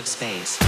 Of space.